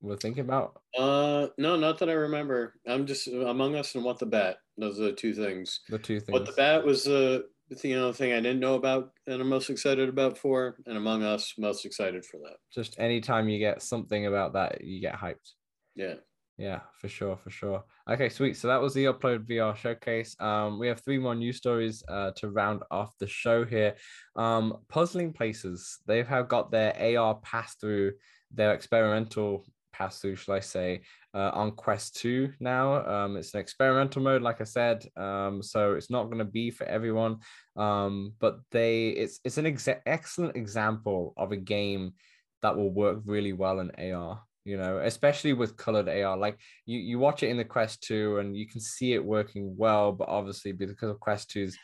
were thinking about? Uh, no, not that I remember. I'm just Among Us and What the Bat. Those are the two things. The two things. What the Bat was the you know thing I didn't know about and I'm most excited about for, and Among Us most excited for that. Just anytime you get something about that, you get hyped. Yeah. Yeah, for sure, for sure. Okay, sweet. So that was the Upload VR showcase. Um, we have three more news stories uh, to round off the show here. Um, Puzzling Places, they've have got their AR pass through, their experimental pass through, shall I say, uh, on Quest 2 now. Um, it's an experimental mode, like I said. Um, so it's not going to be for everyone. Um, but they it's it's an exa- excellent example of a game that will work really well in AR you know, especially with colored AR. Like you, you watch it in the Quest 2 and you can see it working well, but obviously because of Quest 2's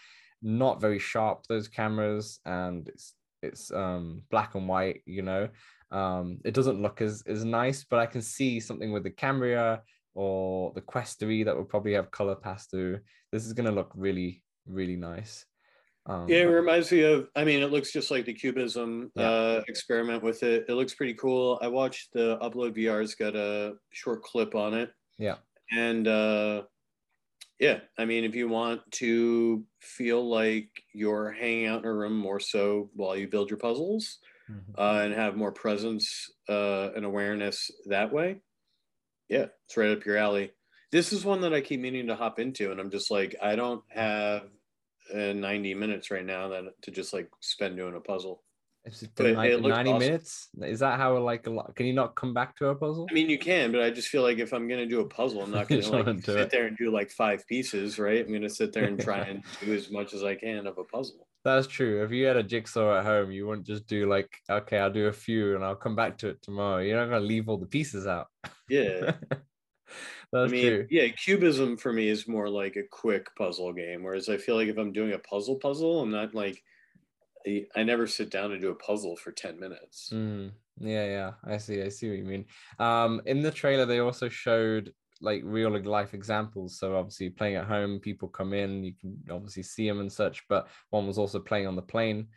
not very sharp, those cameras, and it's it's um black and white, you know. Um, it doesn't look as as nice, but I can see something with the camera or the Quest 3 that will probably have color pass through. This is gonna look really, really nice. Um, yeah, it reminds me of. I mean, it looks just like the Cubism yeah. uh, experiment with it. It looks pretty cool. I watched the Upload VR's got a short clip on it. Yeah, and uh, yeah, I mean, if you want to feel like you're hanging out in a room more so while you build your puzzles mm-hmm. uh, and have more presence uh, and awareness that way, yeah, it's right up your alley. This is one that I keep meaning to hop into, and I'm just like, I don't have uh, 90 minutes right now than to just like spend doing a puzzle. It's 90, 90 awesome. minutes. Is that how like a lot? Can you not come back to a puzzle? I mean, you can, but I just feel like if I'm gonna do a puzzle, I'm not gonna like, sit it. there and do like five pieces, right? I'm gonna sit there and try and do as much as I can of a puzzle. That's true. If you had a jigsaw at home, you wouldn't just do like, okay, I'll do a few and I'll come back to it tomorrow. You're not gonna leave all the pieces out. Yeah. That's I mean, true. yeah, cubism for me is more like a quick puzzle game. Whereas I feel like if I'm doing a puzzle puzzle, I'm not like I never sit down and do a puzzle for 10 minutes. Mm, yeah, yeah. I see. I see what you mean. Um, in the trailer, they also showed like real life examples. So obviously playing at home, people come in, you can obviously see them and such, but one was also playing on the plane.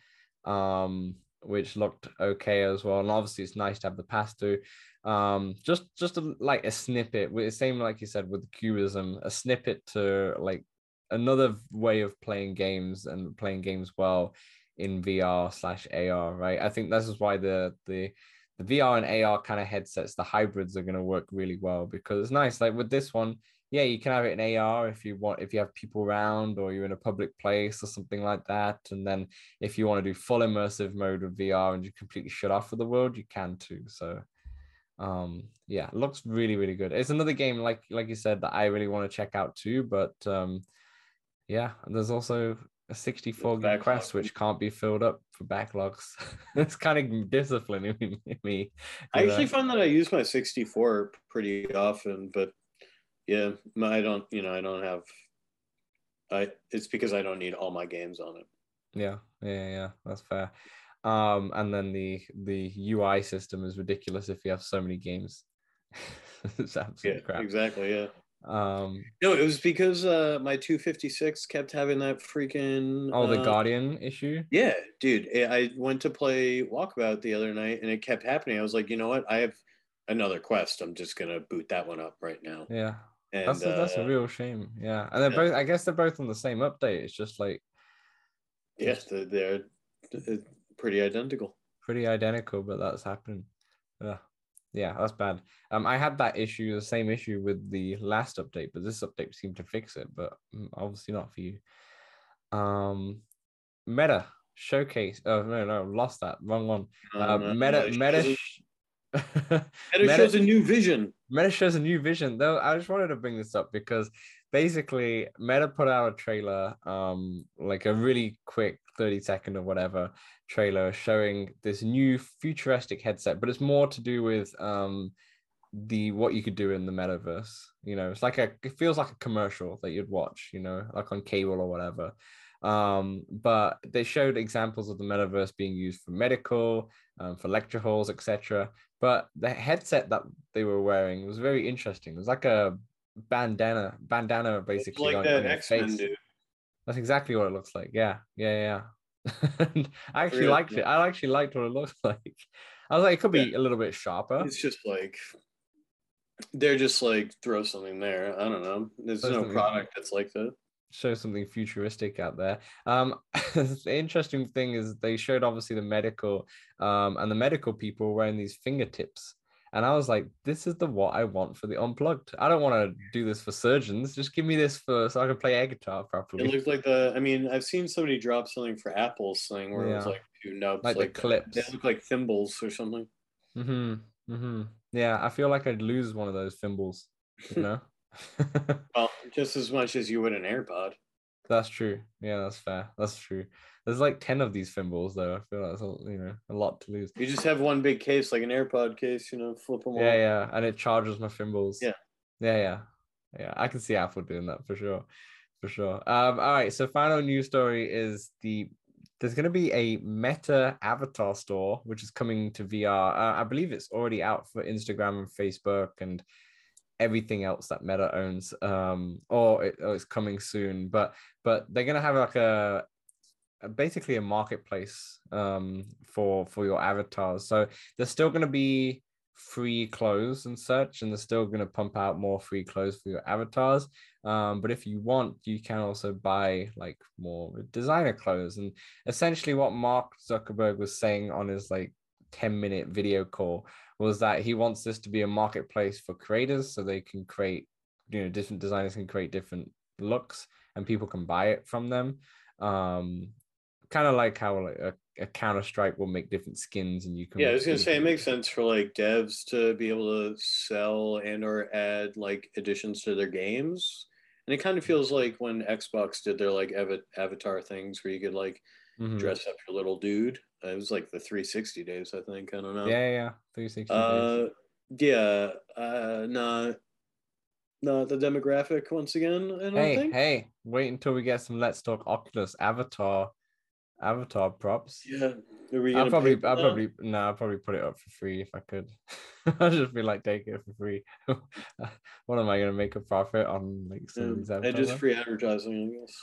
Um, which looked okay as well. And obviously, it's nice to have the pass through. Um, just just a, like a snippet. With the same like you said with cubism, a snippet to like another way of playing games and playing games well in VR slash AR. Right. I think this is why the the the VR and AR kind of headsets, the hybrids are going to work really well because it's nice. Like with this one, yeah, you can have it in AR if you want, if you have people around or you're in a public place or something like that. And then if you want to do full immersive mode with VR and you completely shut off of the world, you can too. So um yeah, looks really, really good. It's another game like like you said that I really want to check out too. But um yeah, there's also a 64 gig quest which can't be filled up for backlogs. it's kind of disciplining me. I actually uh, found that I use my 64 pretty often, but yeah, I don't. You know, I don't have. I. It's because I don't need all my games on it. Yeah, yeah, yeah. That's fair. Um, and then the the UI system is ridiculous if you have so many games. it's absolute yeah, crap. Exactly. Yeah. Um, no, it was because uh, my 256 kept having that freaking. Oh, the uh, Guardian issue. Yeah, dude. I went to play Walkabout the other night, and it kept happening. I was like, you know what? I have another quest. I'm just gonna boot that one up right now. Yeah. And, that's a, that's uh, a real shame. Yeah, and they're yeah. both. I guess they're both on the same update. It's just like. Yes, yeah, they're, they're pretty identical. Pretty identical, but that's happening. Yeah, yeah, that's bad. Um, I had that issue, the same issue with the last update, but this update seemed to fix it. But mm, obviously not for you. Um, Meta showcase. Oh no, no, lost that. Wrong one. Uh, Meta, Meta. Meta, Meta shows a new vision. Meta shows a new vision. Though I just wanted to bring this up because basically Meta put out a trailer, um, like a really quick 30 second or whatever trailer showing this new futuristic headset, but it's more to do with um the what you could do in the metaverse. You know, it's like a it feels like a commercial that you'd watch, you know, like on cable or whatever um, but they showed examples of the metaverse being used for medical um, for lecture halls etc but the headset that they were wearing was very interesting. It was like a bandana, bandana basically like on, that X-Men dude. That's exactly what it looks like. Yeah, yeah, yeah. I actually really? liked it. I actually liked what it looks like. I was like, it could be yeah. a little bit sharper. It's just like They're just like throw something there. I don't know. There's Throw no product that's like that. show something futuristic out there. Um, the interesting thing is they showed obviously the medical, um, and the medical people wearing these fingertips, and I was like, this is the what I want for the unplugged. I don't want to do this for surgeons. Just give me this for so I can play air guitar properly. It looks like the. I mean, I've seen somebody drop something for Apple's thing where it was like two nubs, Like the that. clips. They look like thimbles or something. hmm hmm Yeah, I feel like I'd lose one of those thimbles. You know. Well, just as much as you would an AirPod. That's true. Yeah, that's fair. That's true. There's like ten of these thimbles though. I feel like that's a, you know a lot to lose. You just have one big case, like an AirPod case. You know, flip them Yeah, all. yeah, and it charges my thimbles. Yeah. yeah, yeah, yeah. I can see Apple doing that for sure, for sure. Um, all right. So final news story is the there's going to be a Meta Avatar store which is coming to VR. Uh, I believe it's already out for Instagram and Facebook and everything else that Meta owns. Um, or, it, or it's coming soon. But but they're going to have like a- basically a marketplace um for for your avatars. So there's still going to be free clothes and such and they're still going to pump out more free clothes for your avatars. Um but if you want you can also buy like more designer clothes. And essentially what mark zuckerberg was saying on his like 10 minute video call was that he wants this to be a marketplace for creators so they can create you know different designers can create different looks and people can buy it from them. Um kind of like how like a, a counter strike will make different skins and you can Yeah, I was gonna say it makes sense for like devs to be able to sell and or add like additions to their games. And it kind of feels like when Xbox did their like ava- avatar things where you could like Mhm. dress up your little dude. It was like the 360 days, I think. I don't know. yeah yeah, yeah 360 days. Uh, yeah. Uh, not not the demographic once again. I don't hey think. hey wait until we get some let's talk oculus avatar avatar props Yeah. I'll probably, I'll that? probably, no, I'll probably put it up for free if I could. I'll just be like, take it for free. what am I gonna make a profit on like some of these Yeah, avatars? just free advertising, I guess.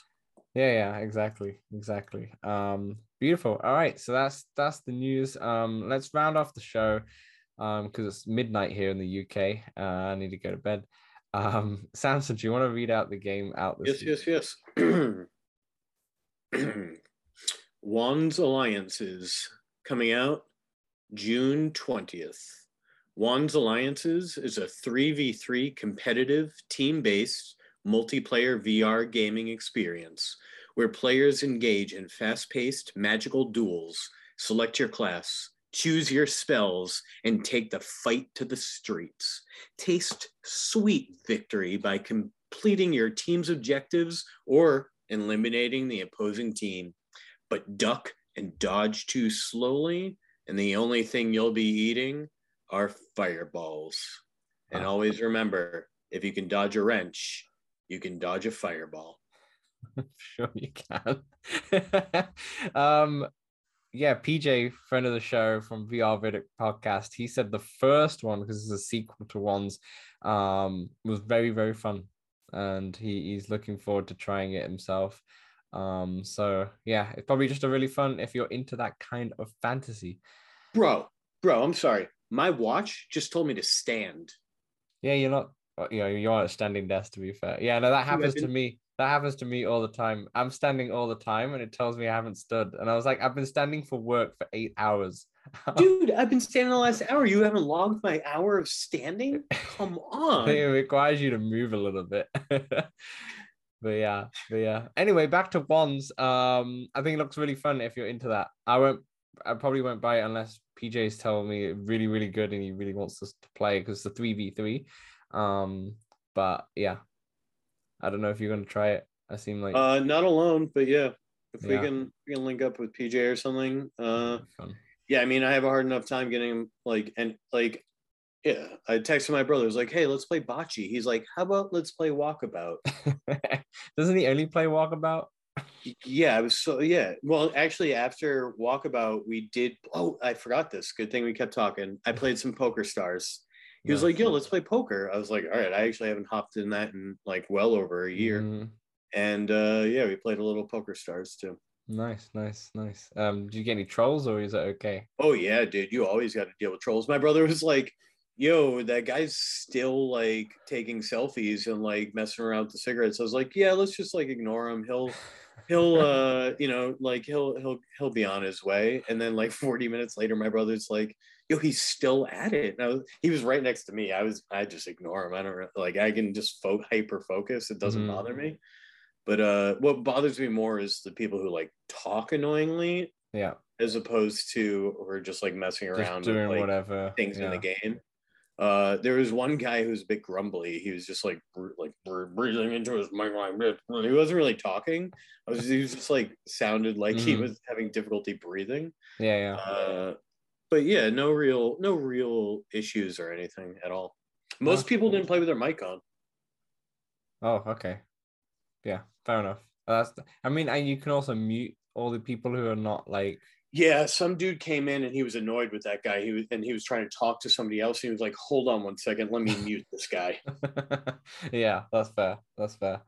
yeah yeah exactly exactly um beautiful all right so that's that's the news um let's round off the show um because it's midnight here in the uk uh, i need to go to bed um samson do you want to read out the game out this Yes, week? yes, yes. Wands Alliances coming out June 20th. Wands Alliances is a 3v3 competitive, team based, multiplayer VR gaming experience where players engage in fast paced magical duels, select your class, choose your spells, and take the fight to the streets. Taste sweet victory by completing your team's objectives or eliminating the opposing team. But duck and dodge too slowly, and the only thing you'll be eating are fireballs. And always remember if you can dodge a wrench, you can dodge a fireball. sure you can um yeah pj friend of the show from vr Verdict podcast he said the first one because it's a sequel to Wands um was very very fun and he, he's looking forward to trying it himself um so yeah it's probably just a really fun if you're into that kind of fantasy Bro, bro, I'm sorry. My watch just told me to stand. yeah you're not uh, you know you're at a standing desk to be fair yeah no that happens to me that happens to me all the time i'm standing all the time and it tells me i haven't stood and i was like i've been standing for work for eight hours Dude, I've been standing the last hour. You haven't logged my hour of standing? Come on. it requires you to move a little bit but yeah but yeah anyway back to wands um i think it looks really fun if you're into that i won't i probably won't buy it unless pj's telling me it's really really good and he really wants us to play because it's a 3v3 um but yeah i don't know if you're going to try it i seem like Uh, not alone, but yeah. If we can we can link up with PJ or something. Uh fun. yeah, I mean I have a hard enough time getting him like and like yeah, I texted my brother, I was like, hey, let's play bocce. He's like, how about let's play walkabout? Doesn't he only play walkabout? yeah, I was so yeah. Well, actually, after walkabout, we did. Oh, I forgot this. Good thing we kept talking. I played some Poker Stars. He was Nice, like, "Yo, let's play poker." I was like, "All right." I actually haven't hopped in that in like well over a year. Mhm. And uh, yeah, we played a little Poker Stars too. Nice, nice, nice. Um, do you get any trolls or is it okay? Oh yeah, dude, you always got to deal with trolls. My brother was like, yo, that guy's still like taking selfies and like messing around with the cigarettes. I was like, yeah, let's just like ignore him. He'll he'll uh you know like he'll he'll he'll be on his way and then like 40 minutes later my brother's like yo he's still at it was, he was right next to me i was i just ignore him i don't like i can just fo- hyper focus it doesn't Mhm. bother me but uh what bothers me more is the people who like talk annoyingly Yeah, as opposed to or just like messing just around doing with like whatever things yeah. in the game. Uh, there was one guy who was a bit grumbly. He was just like like br- breathing into his mic. like this. He wasn't really talking. I was he was just like sounded like he Mhm. was having difficulty breathing. Yeah, yeah. Uh, but yeah, no real no real issues or anything at all. Most Oh. people didn't play with their mic on. Oh, okay. Yeah, fair enough. That's. I mean, and you can also mute all the people who are not like. Yeah, some dude came in and he was annoyed with that guy. He was and he was trying to talk to somebody else. He was like, "Hold on one second, let me mute this guy." yeah, that's fair. That's fair.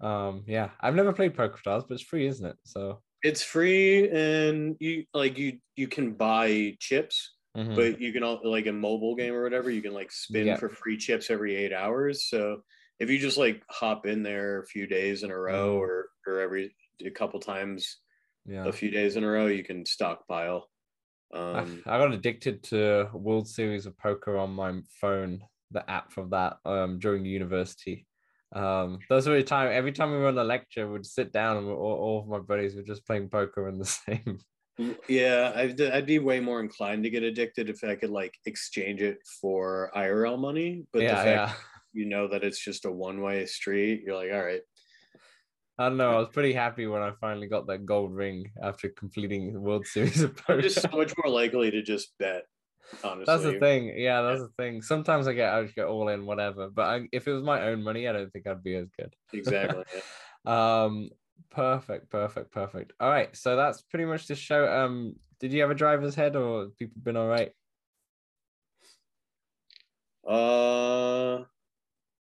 Um, yeah, I've never played Poker Stars, but it's free, isn't it? So. It's free and you like you you can buy chips mhm. but you can all like a mobile game or whatever you can like spin Yeah. for free chips every eight hours so if you just like hop in there a few days in a row Mm. or or every a couple times yeah. a few days in a row you can stockpile I, um I got addicted to World Series of Poker on my phone, the app for that, um, during university. Um, those were the time. Every time we were on a lecture, we'd sit down and we're, all, all of my buddies were just playing poker in the same. yeah I'd, I'd be way more inclined to get addicted if i could like exchange it for irl money but the yeah, fact yeah. you know that it's just a one-way street you're like all right I don't know. I was pretty happy when I finally got that gold ring after completing the World Series of i'm Poker. just so much more likely to just bet honestly That's the thing. Yeah, that's the thing. Sometimes I get I just get all in, whatever. But I, if it was my own money, I don't think I'd be as good. exactly yeah. Um, perfect, perfect, perfect. All right, so that's pretty much the show. Um, did you have a driver's head, or have people been all right? Uh,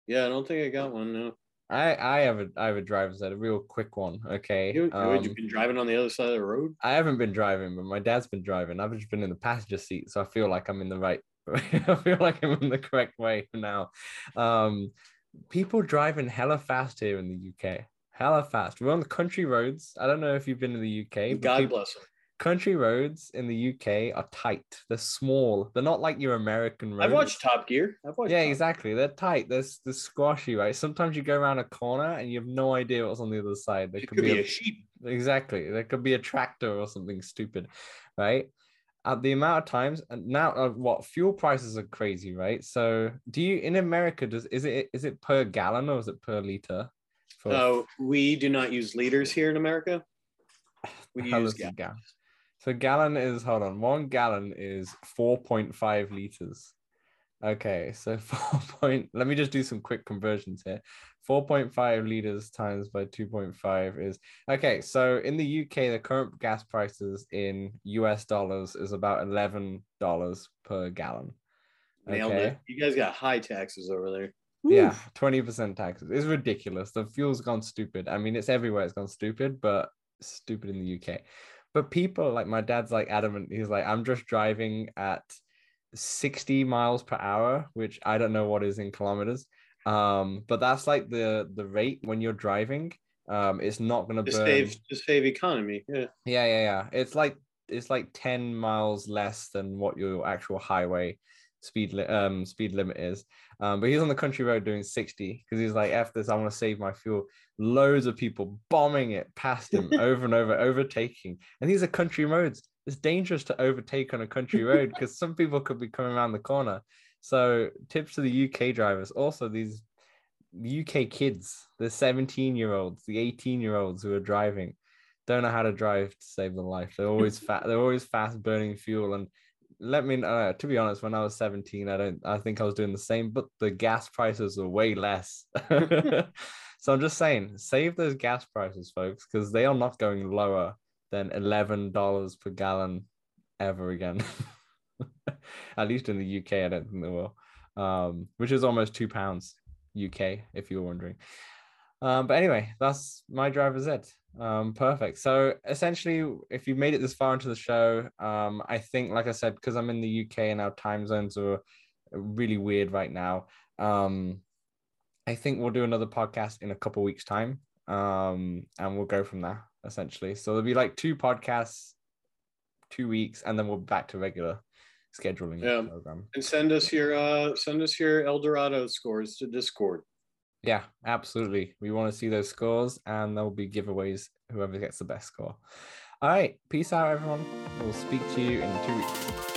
yeah, I don't think I got one. No, I I have a I have a driver's head, a real quick one. Okay. you, you Um, you've been driving on the other side of the road. I haven't been driving, but my dad's been driving. I've just been in the passenger seat, so I feel like I'm in the right. I feel like I'm in the correct way now. Um, people driving hella fast here in the UK. Hella fast. We're on the country roads. I don't know if you've been to the UK. God people- bless them. Country roads in the UK are tight. They're small. They're not like your American roads. I've watched Top Gear. I've watched. Yeah, Top- exactly. They're tight. They're, they're squashy, right? Sometimes you go around a corner and you have no idea what's on the other side. There It could be a sheep. exactly. There could be a tractor or something stupid, right? At the amount of times and now, uh, what fuel prices are crazy, right? So, do you in America does is it is it per gallon or is it per liter? For So we do not use liters here in America. We use gallons. gallon? So gallon is hold on, one gallon is four point five liters. Okay, so four point. Let me just do some quick conversions here. Four point five liters times by two point five is okay. So in the UK, the current gas prices in US dollars is about eleven dollars per gallon. Nailed it. You guys got high taxes over there. Yeah, twenty percent taxes. It's ridiculous. The fuel's gone stupid. I mean, it's everywhere. It's gone stupid, but stupid in the UK. But people like my dad's like adamant. He's like, I'm just driving at sixty miles per hour, which I don't know what is in kilometers. Um, but that's like the the rate when you're driving. Um, it's not gonna To burn. save to save economy. Yeah. Yeah, yeah, yeah. It's like it's like 10 miles less than what your actual highway speed li- um speed limit is. Um, but he's on the country road doing 60 because he's like, F this, I want to save my fuel. Loads of people bombing it past him over and over, overtaking. And these are country roads. It's dangerous to overtake on a country road because some people could be coming around the corner. So tips to the UK drivers. Also, these UK kids, the 17 year olds, the 18 year olds who are driving, don't know how to drive to save their life. They're always fat. They're always fast burning fuel. And let me know. To be honest, when I was 17, I don't. I think I was doing the same, but the gas prices are way less. so I'm just saying, save those gas prices, folks, because they are not going lower than eleven dollars per gallon ever again. At least in the UK, I don't think they will. Um, which is almost two pounds UK, if you were wondering. Um, but anyway, that's my driver's ed. Um, perfect. So essentially, if you made it this far into the show, um, I think, like I said, because I'm in the UK and our time zones are really weird right now. Um, I think we'll do another podcast in a couple weeks' time, um, and we'll go from there essentially. So there'll be like two podcasts, two weeks, and then we'll be back to regular scheduling Yeah. program. And send us your uh send us your Eldorado scores to Discord. Yeah, absolutely. We want to see those scores, and there'll be giveaways. Whoever gets the best score. All right, peace out, everyone. We'll speak to you in two weeks.